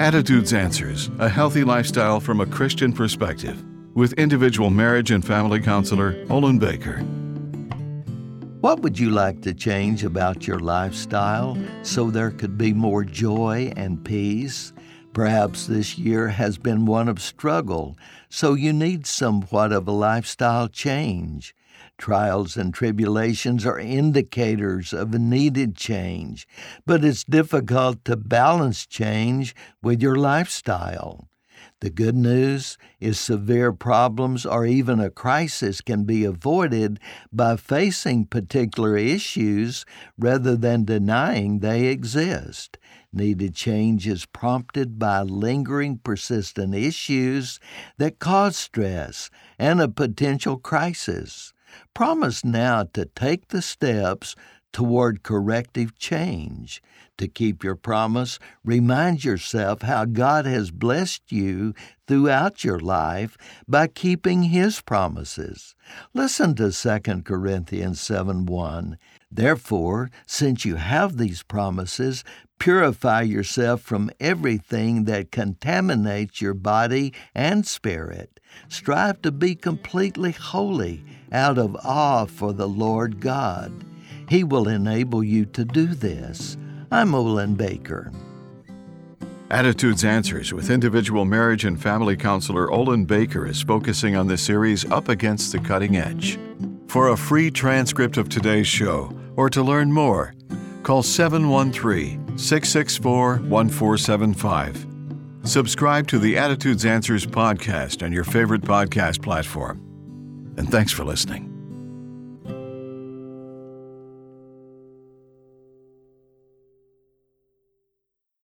Attitudes Answers A Healthy Lifestyle from a Christian Perspective with individual marriage and family counselor Olin Baker. What would you like to change about your lifestyle so there could be more joy and peace? Perhaps this year has been one of struggle, so you need somewhat of a lifestyle change. Trials and tribulations are indicators of needed change, but it's difficult to balance change with your lifestyle. The good news is severe problems or even a crisis can be avoided by facing particular issues rather than denying they exist. Needed change is prompted by lingering, persistent issues that cause stress and a potential crisis. Promise now to take the steps toward corrective change. To keep your promise, remind yourself how God has blessed you throughout your life by keeping His promises. Listen to 2 Corinthians 7 1. Therefore, since you have these promises, purify yourself from everything that contaminates your body and spirit. Strive to be completely holy out of awe for the Lord God. He will enable you to do this. I'm Olin Baker. Attitudes Answers with individual marriage and family counselor Olin Baker is focusing on the series Up Against the Cutting Edge. For a free transcript of today's show or to learn more, call 713 664 1475. Subscribe to the Attitudes Answers podcast on your favorite podcast platform. And thanks for listening.